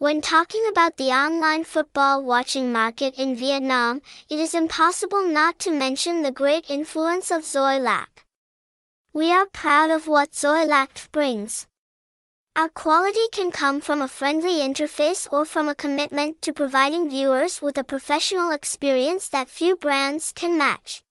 When talking about the online football watching market in Vietnam, it is impossible not to mention the great influence of Xoilac. We are proud of what Xoilac brings. Our quality can come from a friendly interface or from a commitment to providing viewers with a professional experience that few brands can match.